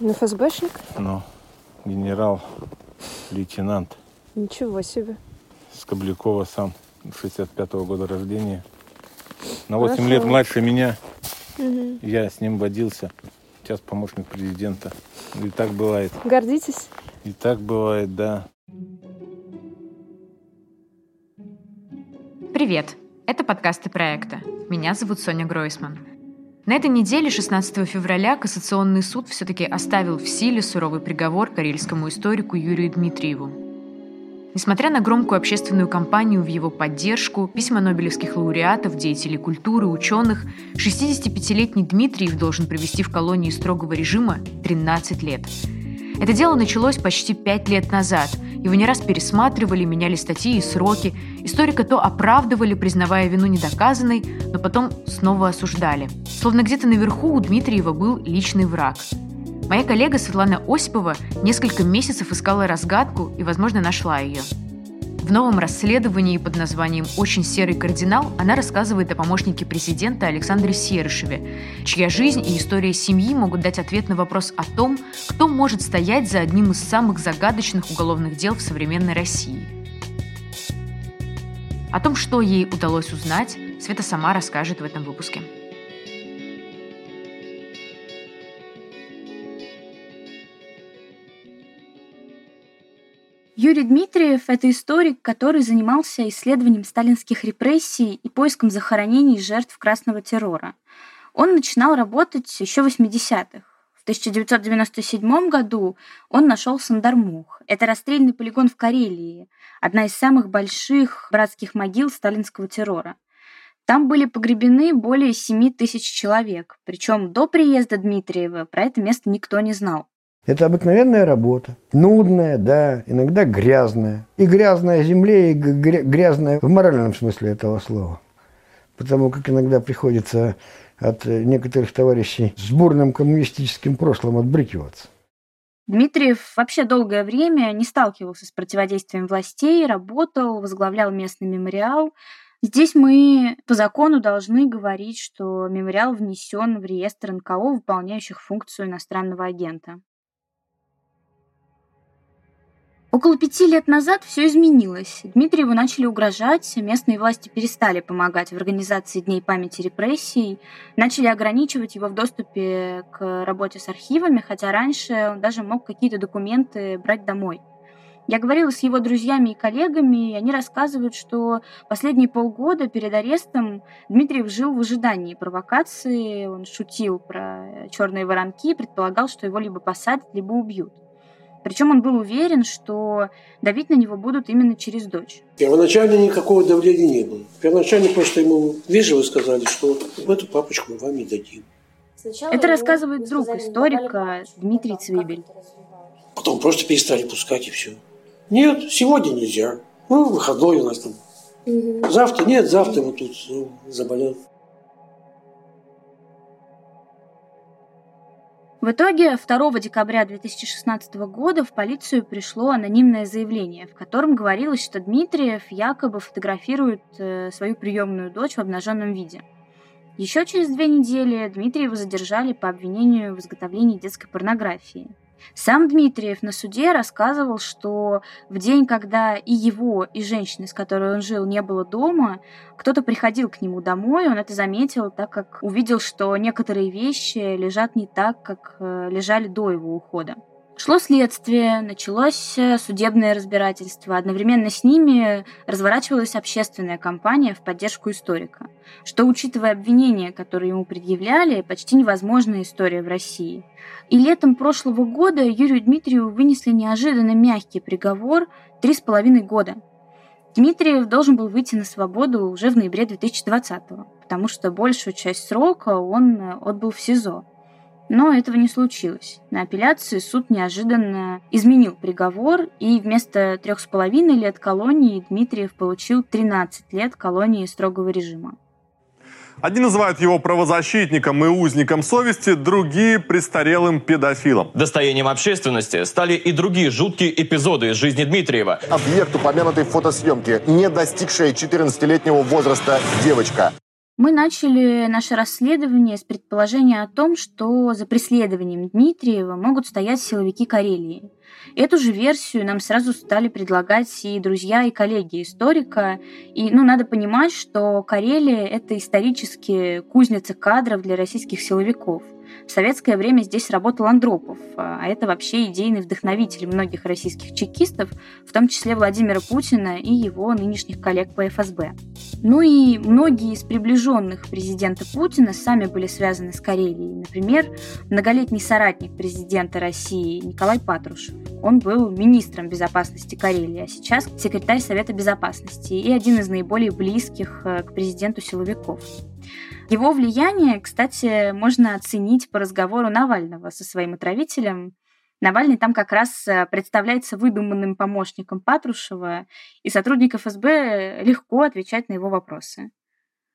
На ФСБшник? Ну, генерал-лейтенант Ничего себе. Скоблякова сам, 65-го года рождения. На 8 Хорошо. лет младше меня. Мгм. Я с ним водился. Сейчас помощник президента. И так бывает. Гордитесь? И так бывает, да. Привет! Это подкасты проекта. Меня зовут Соня Гройсман. На этой неделе, 16 февраля, Кассационный суд все-таки оставил в силе суровый приговор карельскому историку Юрию Дмитриеву. Несмотря на громкую общественную кампанию в его поддержку, письма нобелевских лауреатов, деятелей культуры, ученых, 65-летний Дмитриев должен провести в колонии строгого режима 13 лет. Это дело началось почти пять лет назад. Его не раз пересматривали, меняли статьи и сроки. Историка то оправдывали, признавая вину недоказанной, но потом снова осуждали. Словно где-то наверху у Дмитриева был личный враг. Моя коллега Светлана Осипова несколько месяцев искала разгадку и, возможно, нашла ее. В новом расследовании под названием «Очень серый кардинал» она рассказывает о помощнике президента Александре Серышеве, чья жизнь и история семьи могут дать ответ на вопрос о том, кто может стоять за одним из самых загадочных уголовных дел в современной России. О том, что ей удалось узнать, Света сама расскажет в этом выпуске. Юрий Дмитриев – это историк, который занимался исследованием сталинских репрессий и поиском захоронений жертв красного террора. Он начинал работать еще в 80-х. В 1997 году он нашел Сандармух. Это расстрельный полигон в Карелии, одна из самых больших братских могил сталинского террора. Там были погребены более 7 тысяч человек, причем до приезда Дмитриева про это место никто не знал. Это обыкновенная работа. Нудная, да, иногда грязная. И грязная земле, и гря- грязная в моральном смысле этого слова. Потому как иногда приходится от некоторых товарищей с бурным коммунистическим прошлым отбрыкиваться. Дмитриев вообще долгое время не сталкивался с противодействием властей, работал, возглавлял местный мемориал. Здесь мы по закону должны говорить, что мемориал внесен в реестр НКО, выполняющих функцию иностранного агента. Около пяти лет назад все изменилось. Дмитриеву начали угрожать, местные власти перестали помогать в организации Дней памяти репрессий, начали ограничивать его в доступе к работе с архивами, хотя раньше он даже мог какие-то документы брать домой. Я говорила с его друзьями и коллегами, и они рассказывают, что последние полгода перед арестом Дмитриев жил в ожидании провокации, он шутил про черные воронки, предполагал, что его либо посадят, либо убьют. Причем он был уверен, что давить на него будут именно через дочь. Первоначально никакого давления не было. Первоначально просто ему вежливо сказали, что эту папочку мы вам не дадим. Это рассказывает друг историка Дмитрий Цвибель. Потом просто перестали пускать и все. Нет, сегодня нельзя. Ну, выходной у нас там. Завтра нет, завтра вот тут ну, заболел. В итоге 2 декабря 2016 года в полицию пришло анонимное заявление, в котором говорилось, что Дмитриев якобы фотографирует э, свою приемную дочь в обнаженном виде. Еще через две недели Дмитриева задержали по обвинению в изготовлении детской порнографии. Сам Дмитриев на суде рассказывал, что в день, когда и его, и женщины, с которой он жил, не было дома, кто-то приходил к нему домой, он это заметил, так как увидел, что некоторые вещи лежат не так, как э, лежали до его ухода. Шло следствие, началось э, судебное разбирательство. Одновременно с ними разворачивалась общественная кампания в поддержку историка, что, учитывая обвинения, которые ему предъявляли, почти невозможная история в России. И летом прошлого года Юрию Дмитриеву вынесли неожиданно мягкий приговор – три с половиной года. Дмитриев должен был выйти на свободу уже в ноябре 2020 потому что большую часть срока он э, отбыл в СИЗО. Но этого не случилось. На апелляции суд неожиданно изменил приговор, и вместо трех с половиной лет колонии Дмитриев получил 13 лет колонии строгого режима. Одни называют его правозащитником и узником совести, другие – престарелым педофилом. Достоянием общественности стали и другие жуткие эпизоды из жизни Дмитриева. Объект упомянутой фотосъемки – не достигшая 14-летнего возраста девочка. Мы начали наше расследование с предположения о том, что за преследованием Дмитриева могут стоять силовики Карелии. Эту же версию нам сразу стали предлагать и друзья, и коллеги историка. И, ну, надо понимать, что Карелия — это исторически кузница кадров для российских силовиков. В советское время здесь работал Андропов, а это вообще идейный вдохновитель многих российских чекистов, в том числе Владимира Путина и его нынешних коллег по ФСБ. Ну и многие из приближенных президента Путина сами были связаны с Карелией. Например, многолетний соратник президента России Николай Патрушев. Он был министром безопасности Карелии, а сейчас секретарь Совета безопасности и один из наиболее близких э, к президенту силовиков. Его влияние, кстати, можно оценить по разговору Навального со своим отравителем. Навальный там как раз э, представляется выдуманным помощником Патрушева, и сотрудник ФСБ легко отвечать на его вопросы.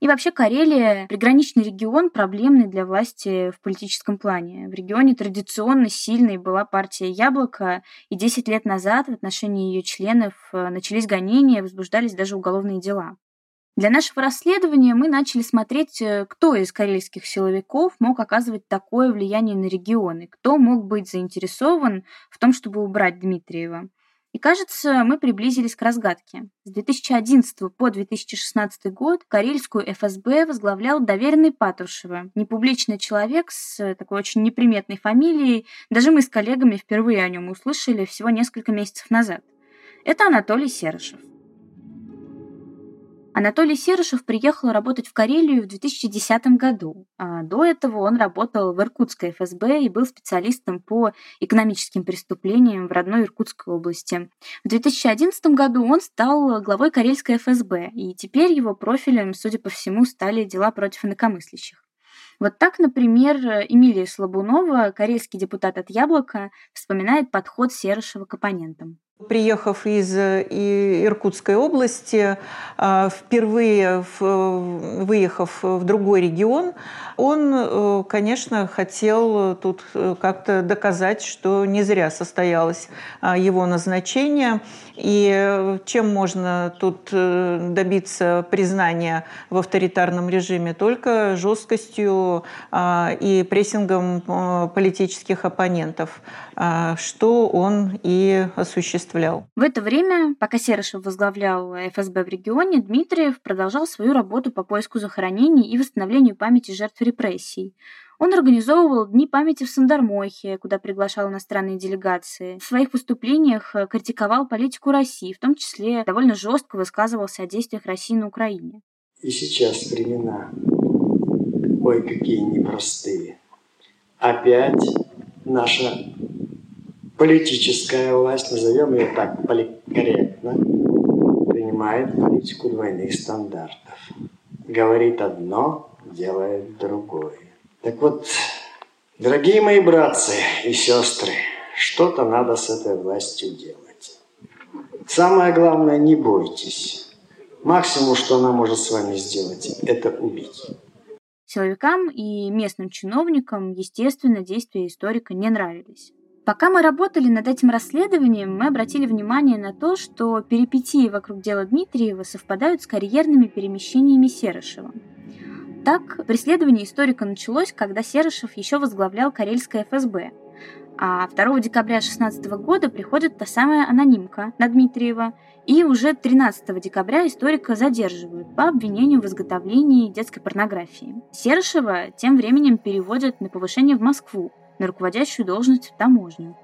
И вообще Карелия – приграничный регион, проблемный для власти в политическом плане. В регионе традиционно сильной была партия «Яблоко», и 10 лет назад в отношении ее членов э, начались гонения, возбуждались даже уголовные дела. Для нашего расследования мы начали смотреть, э, кто из карельских силовиков мог оказывать такое влияние на регионы, кто мог быть заинтересован в том, чтобы убрать Дмитриева. И кажется, мы приблизились к разгадке. С 2011 по 2016 год Карельскую ФСБ возглавлял доверенный Патрушева, непубличный человек с такой очень неприметной фамилией. Даже мы с коллегами впервые о нем услышали всего несколько месяцев назад. Это Анатолий Серышев. Анатолий Серышев приехал работать в Карелию в 2010 году. А до этого он работал в Иркутской ФСБ и был специалистом по экономическим преступлениям в родной Иркутской области. В 2011 году он стал главой Карельской ФСБ, и теперь его профилем, судя по всему, стали дела против инакомыслящих. Вот так, например, Эмилия Слабунова, корейский депутат от «Яблока», вспоминает подход Серышева к оппонентам. Приехав из э, Иркутской области, а, впервые выехав в другой регион, он, э, конечно, хотел тут э, как-то доказать, что не зря состоялось его назначение. И чем можно тут добиться признания в авторитарном режиме? Только жесткостью и прессингом политических оппонентов, что он и осуществлял осуществлял. В это время, пока Серышев возглавлял ФСБ в регионе, Дмитриев продолжал свою работу по поиску захоронений и восстановлению памяти жертв репрессий. Он организовывал дни памяти в Сандармохе, куда приглашал иностранные делегации. В своих выступлениях э, критиковал политику России, в том числе довольно жестко высказывался о действиях России на Украине. И сейчас времена, ой, какие непростые. Опять наша политическая власть, назовем ее так корректно, принимает политику двойных стандартов. Говорит одно, делает другое. Так вот, дорогие мои братцы и сестры, что-то надо с этой властью делать. Самое главное, не бойтесь. Максимум, что она может с вами сделать, это убить. Силовикам и местным чиновникам, естественно, действия историка не нравились. Пока мы работали над этим расследованием, мы обратили внимание на то, что перипетии вокруг дела Дмитриева совпадают с карьерными перемещениями Серышева. Так, преследование историка началось, когда Серышев еще возглавлял Карельское ФСБ, а 2 декабря 2016 года приходит та самая анонимка на Дмитриева, и уже 13 декабря историка задерживают по обвинению в изготовлении детской порнографии. Серышева тем временем переводят на повышение в Москву, на руководящую должность в таможню.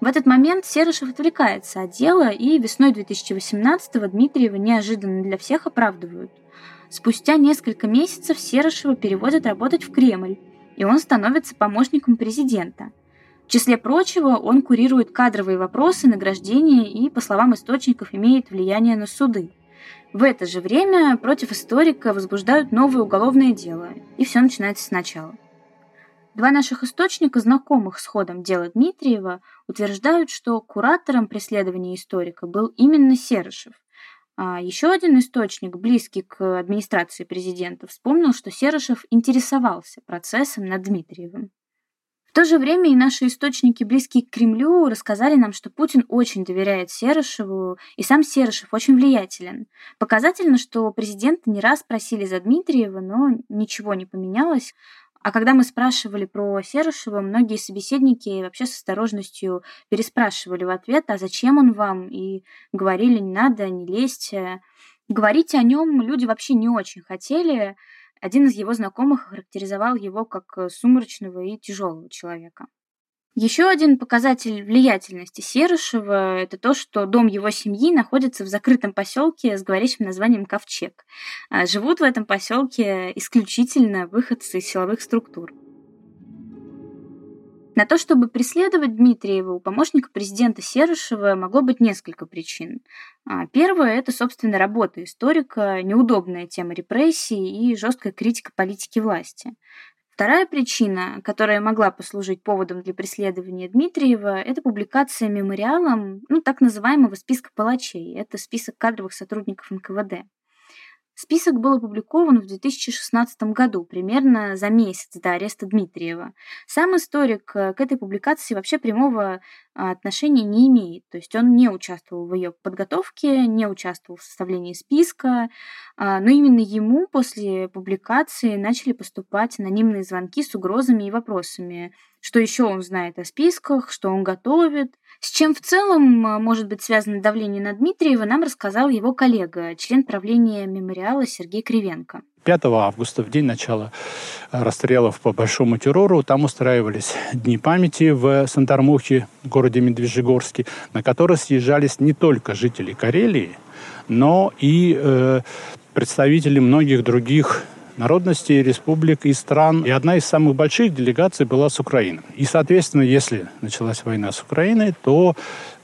В этот момент Серышев отвлекается от дела, и весной 2018-го Дмитриева неожиданно для всех оправдывают. Спустя несколько месяцев Серышева переводят работать в Кремль, и он становится помощником президента. В числе прочего, он курирует кадровые вопросы, награждения и, по словам источников, имеет влияние на суды. В это же время против историка возбуждают новое уголовное дело, и все начинается сначала. Два наших источника, знакомых с ходом дела Дмитриева, утверждают, что куратором преследования историка был именно Серышев. А еще один источник, близкий к администрации президента, вспомнил, что Серышев интересовался процессом над Дмитриевым. то же время и наши источники, близкие к Кремлю, рассказали нам, что Путин очень доверяет Серышеву, и сам Серышев очень влиятелен. Показательно, что президента не раз просили за Дмитриева, но ничего не поменялось. А когда мы спрашивали про Серышева, многие собеседники вообще с осторожностью переспрашивали в ответ, а зачем он вам? И говорили, не надо, не лезьте. Говорить о нем люди вообще не очень хотели, один из его знакомых характеризовал его как э, сумрачного и тяжелого человека. Еще один показатель влиятельности Серышева – это то, что дом его семьи находится в закрытом поселке с говорящим названием Ковчег. А живут в этом поселке исключительно выходцы из силовых структур. На то, чтобы преследовать Дмитриева, у помощника президента Серышева могло быть несколько причин. А, первое – это, собственно, работа историка, неудобная тема репрессий и жесткая критика политики власти. Вторая причина, которая могла послужить поводом для преследования Дмитриева, это публикация мемориалом ну, так называемого списка палачей. Это список кадровых сотрудников НКВД. Список был опубликован в 2016 году, примерно за месяц до ареста Дмитриева. Сам историк э, к этой публикации вообще прямого отношения не имеет. То есть он не участвовал в ее подготовке, не участвовал в составлении списка, а, но именно ему после публикации начали поступать анонимные звонки с угрозами и вопросами, что еще он знает о списках, что он готовит. С чем в целом а, может быть связано давление на Дмитриева, нам рассказал его коллега, член правления мемориала Сергей Кривенко. 5 августа, в день начала расстрелов по большому террору, там устраивались дни памяти в Сандармухе, городе Медвежьегорске, на которые съезжались не только жители Карелии, но и э, представители многих других народностей, республик и стран. И одна из самых больших делегаций была с Украины. И, соответственно, если началась война с Украиной, то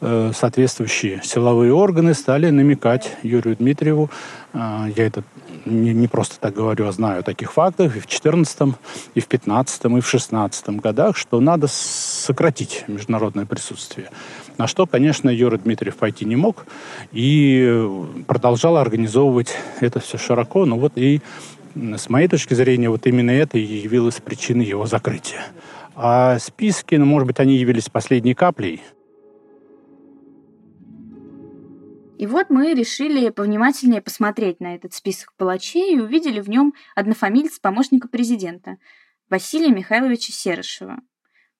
э, соответствующие силовые органы стали намекать Юрию Дмитриеву, э, я это не, не просто так говорю, а знаю о таких фактах, и в 2014, и в 2015, и в 2016 годах, что надо сократить международное присутствие. На что, конечно, Юра Дмитриев пойти не мог и продолжал организовывать это все широко. Ну вот и с моей точки зрения, вот именно это и явилось причиной его закрытия. А списки, ну, может быть, они явились последней каплей. И вот мы решили повнимательнее посмотреть на этот список палачей и увидели в нем однофамильца помощника президента Василия Михайловича Серышева.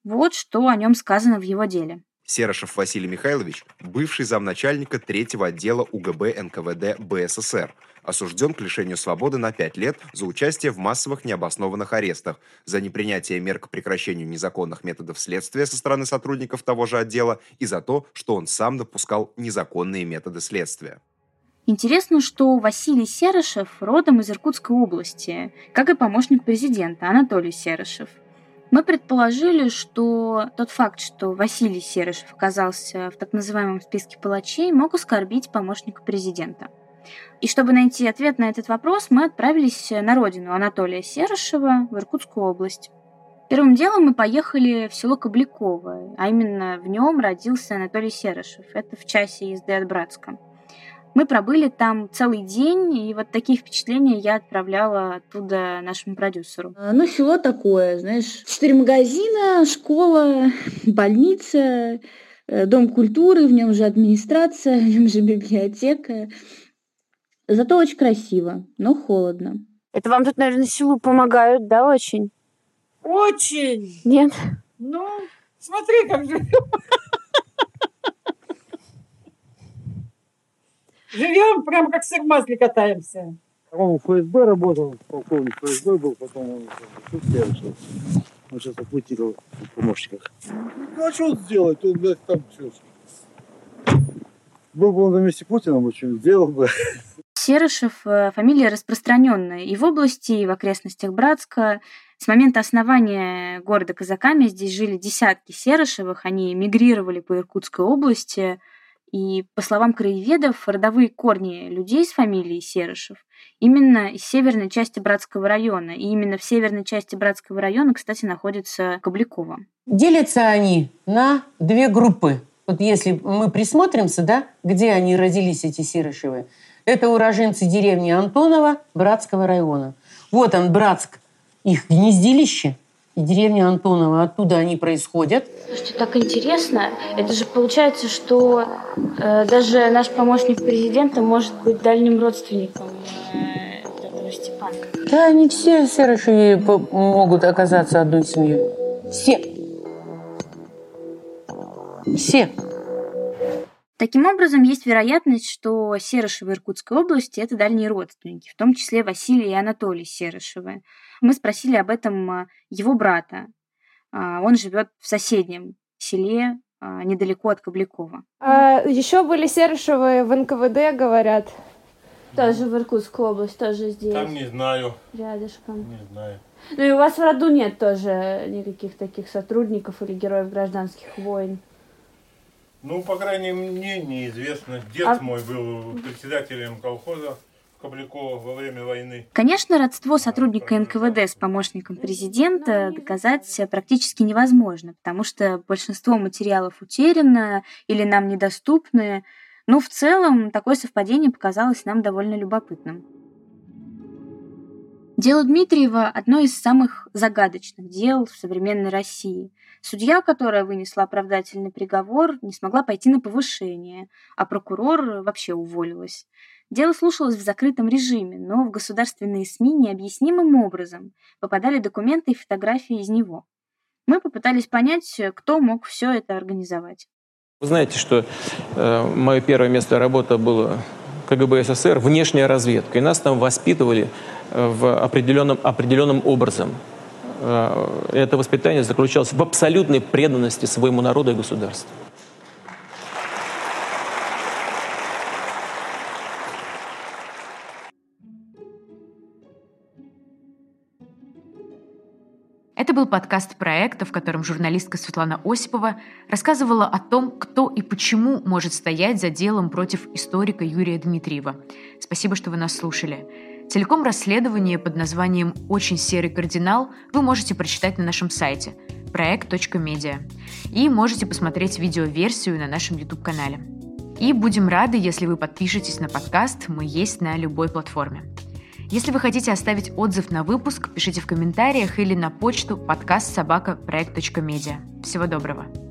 Вот что о нем сказано в его деле. Серышев Василий Михайлович, бывший замначальника третьего отдела УГБ НКВД БССР, осужден к лишению свободы на 5 лет за участие в массовых необоснованных арестах, за непринятие мер к прекращению незаконных методов следствия со стороны сотрудников того же отдела и за то, что он сам допускал незаконные методы следствия. Интересно, что Василий Серышев родом из Иркутской области, как и помощник президента Анатолий Серышев – мы предположили, что тот факт, что Василий Серышев оказался в так называемом списке палачей, мог оскорбить помощника президента. И чтобы найти ответ на этот вопрос, мы отправились на родину Анатолия Серышева в Иркутскую область. Первым делом мы поехали в село Кобляково, а именно в нем родился Анатолий Серышев. Это в часе езды от Братска. Мы пробыли там целый день, и вот такие впечатления я отправляла оттуда нашему продюсеру. А, ну, село такое, знаешь, четыре магазина, школа, больница, э, дом культуры, в нем же администрация, в нем же библиотека. Зато очень красиво, но холодно. Это вам тут, наверное, селу помогают, да, очень? Очень. Нет? Ну, смотри, как же. Живем прям как в масле катаемся. Он в ФСБ работал, полковник ФСБ был, потом он тут решил. Он сейчас отмутировал в помощниках. Ну а что он сделать? Он, блядь, там все. Был бы он на месте Путина, бы что-нибудь сделал бы. Серышев э, – фамилия распространенная и в области, и в окрестностях Братска. С момента основания города казаками здесь жили десятки Серышевых, они мигрировали по Иркутской области – и, по словам краеведов, родовые корни людей с фамилией Серышев именно из северной части Братского района. И именно в северной части Братского района, кстати, находится Коблякова. Делятся они на две группы. Вот если мы присмотримся, да, где они родились, эти Серышевы, это уроженцы деревни Антонова Братского района. Вот он, Братск, их гнездилище. И деревня Антонова, оттуда они происходят. Слушайте, так интересно. Это же получается, что э, даже наш помощник президента может быть дальним родственником э, этого Степана. Да, они все Серышевы могут оказаться одной семьей. Все. Все. Таким образом, есть вероятность, что Серышевы Иркутской области – это дальние родственники, в том числе Василий и Анатолий Серышевы. Мы спросили об этом а, его брата. А, он живет в соседнем селе, а, недалеко от Коблякова. А, еще были Серышевы в НКВД, говорят. Тоже в Иркутской области, тоже здесь. Там не знаю. Рядышком. Не знаю. Ну и у вас в роду нет тоже никаких таких сотрудников или героев гражданских войн? Ну, по крайней мере, мне неизвестно. Дед а... мой был председателем колхоза Коблякова во время войны. Конечно, родство сотрудника НКВД с помощником президента доказать практически невозможно, потому что большинство материалов утеряно или нам недоступны. Но в целом такое совпадение показалось нам довольно любопытным. Дело Дмитриева – одно из самых загадочных дел в современной России. Судья, которая вынесла оправдательный приговор, не смогла пойти на повышение, а прокурор вообще уволилась. Дело слушалось в закрытом режиме, но в государственные СМИ необъяснимым образом попадали документы и фотографии из него. Мы попытались понять, кто мог все это организовать. Вы знаете, что э, мое первое место работы было КГБ СССР, внешняя разведка. И нас там воспитывали э, в определенном, определенном образом. Э, это воспитание заключалось в абсолютной преданности своему народу и государству. Был подкаст проекта, в котором журналистка Светлана Осипова рассказывала о том, кто и почему может стоять за делом против историка Юрия Дмитриева. Спасибо, что вы нас слушали. Целиком расследование под названием «Очень серый кардинал» вы можете прочитать на нашем сайте проект.медиа и можете посмотреть видеоверсию на нашем YouTube-канале. И будем рады, если вы подпишетесь на подкаст, мы есть на любой платформе. Если вы хотите оставить отзыв на выпуск, пишите в комментариях или на почту подкаст собака проект.медиа. Всего доброго!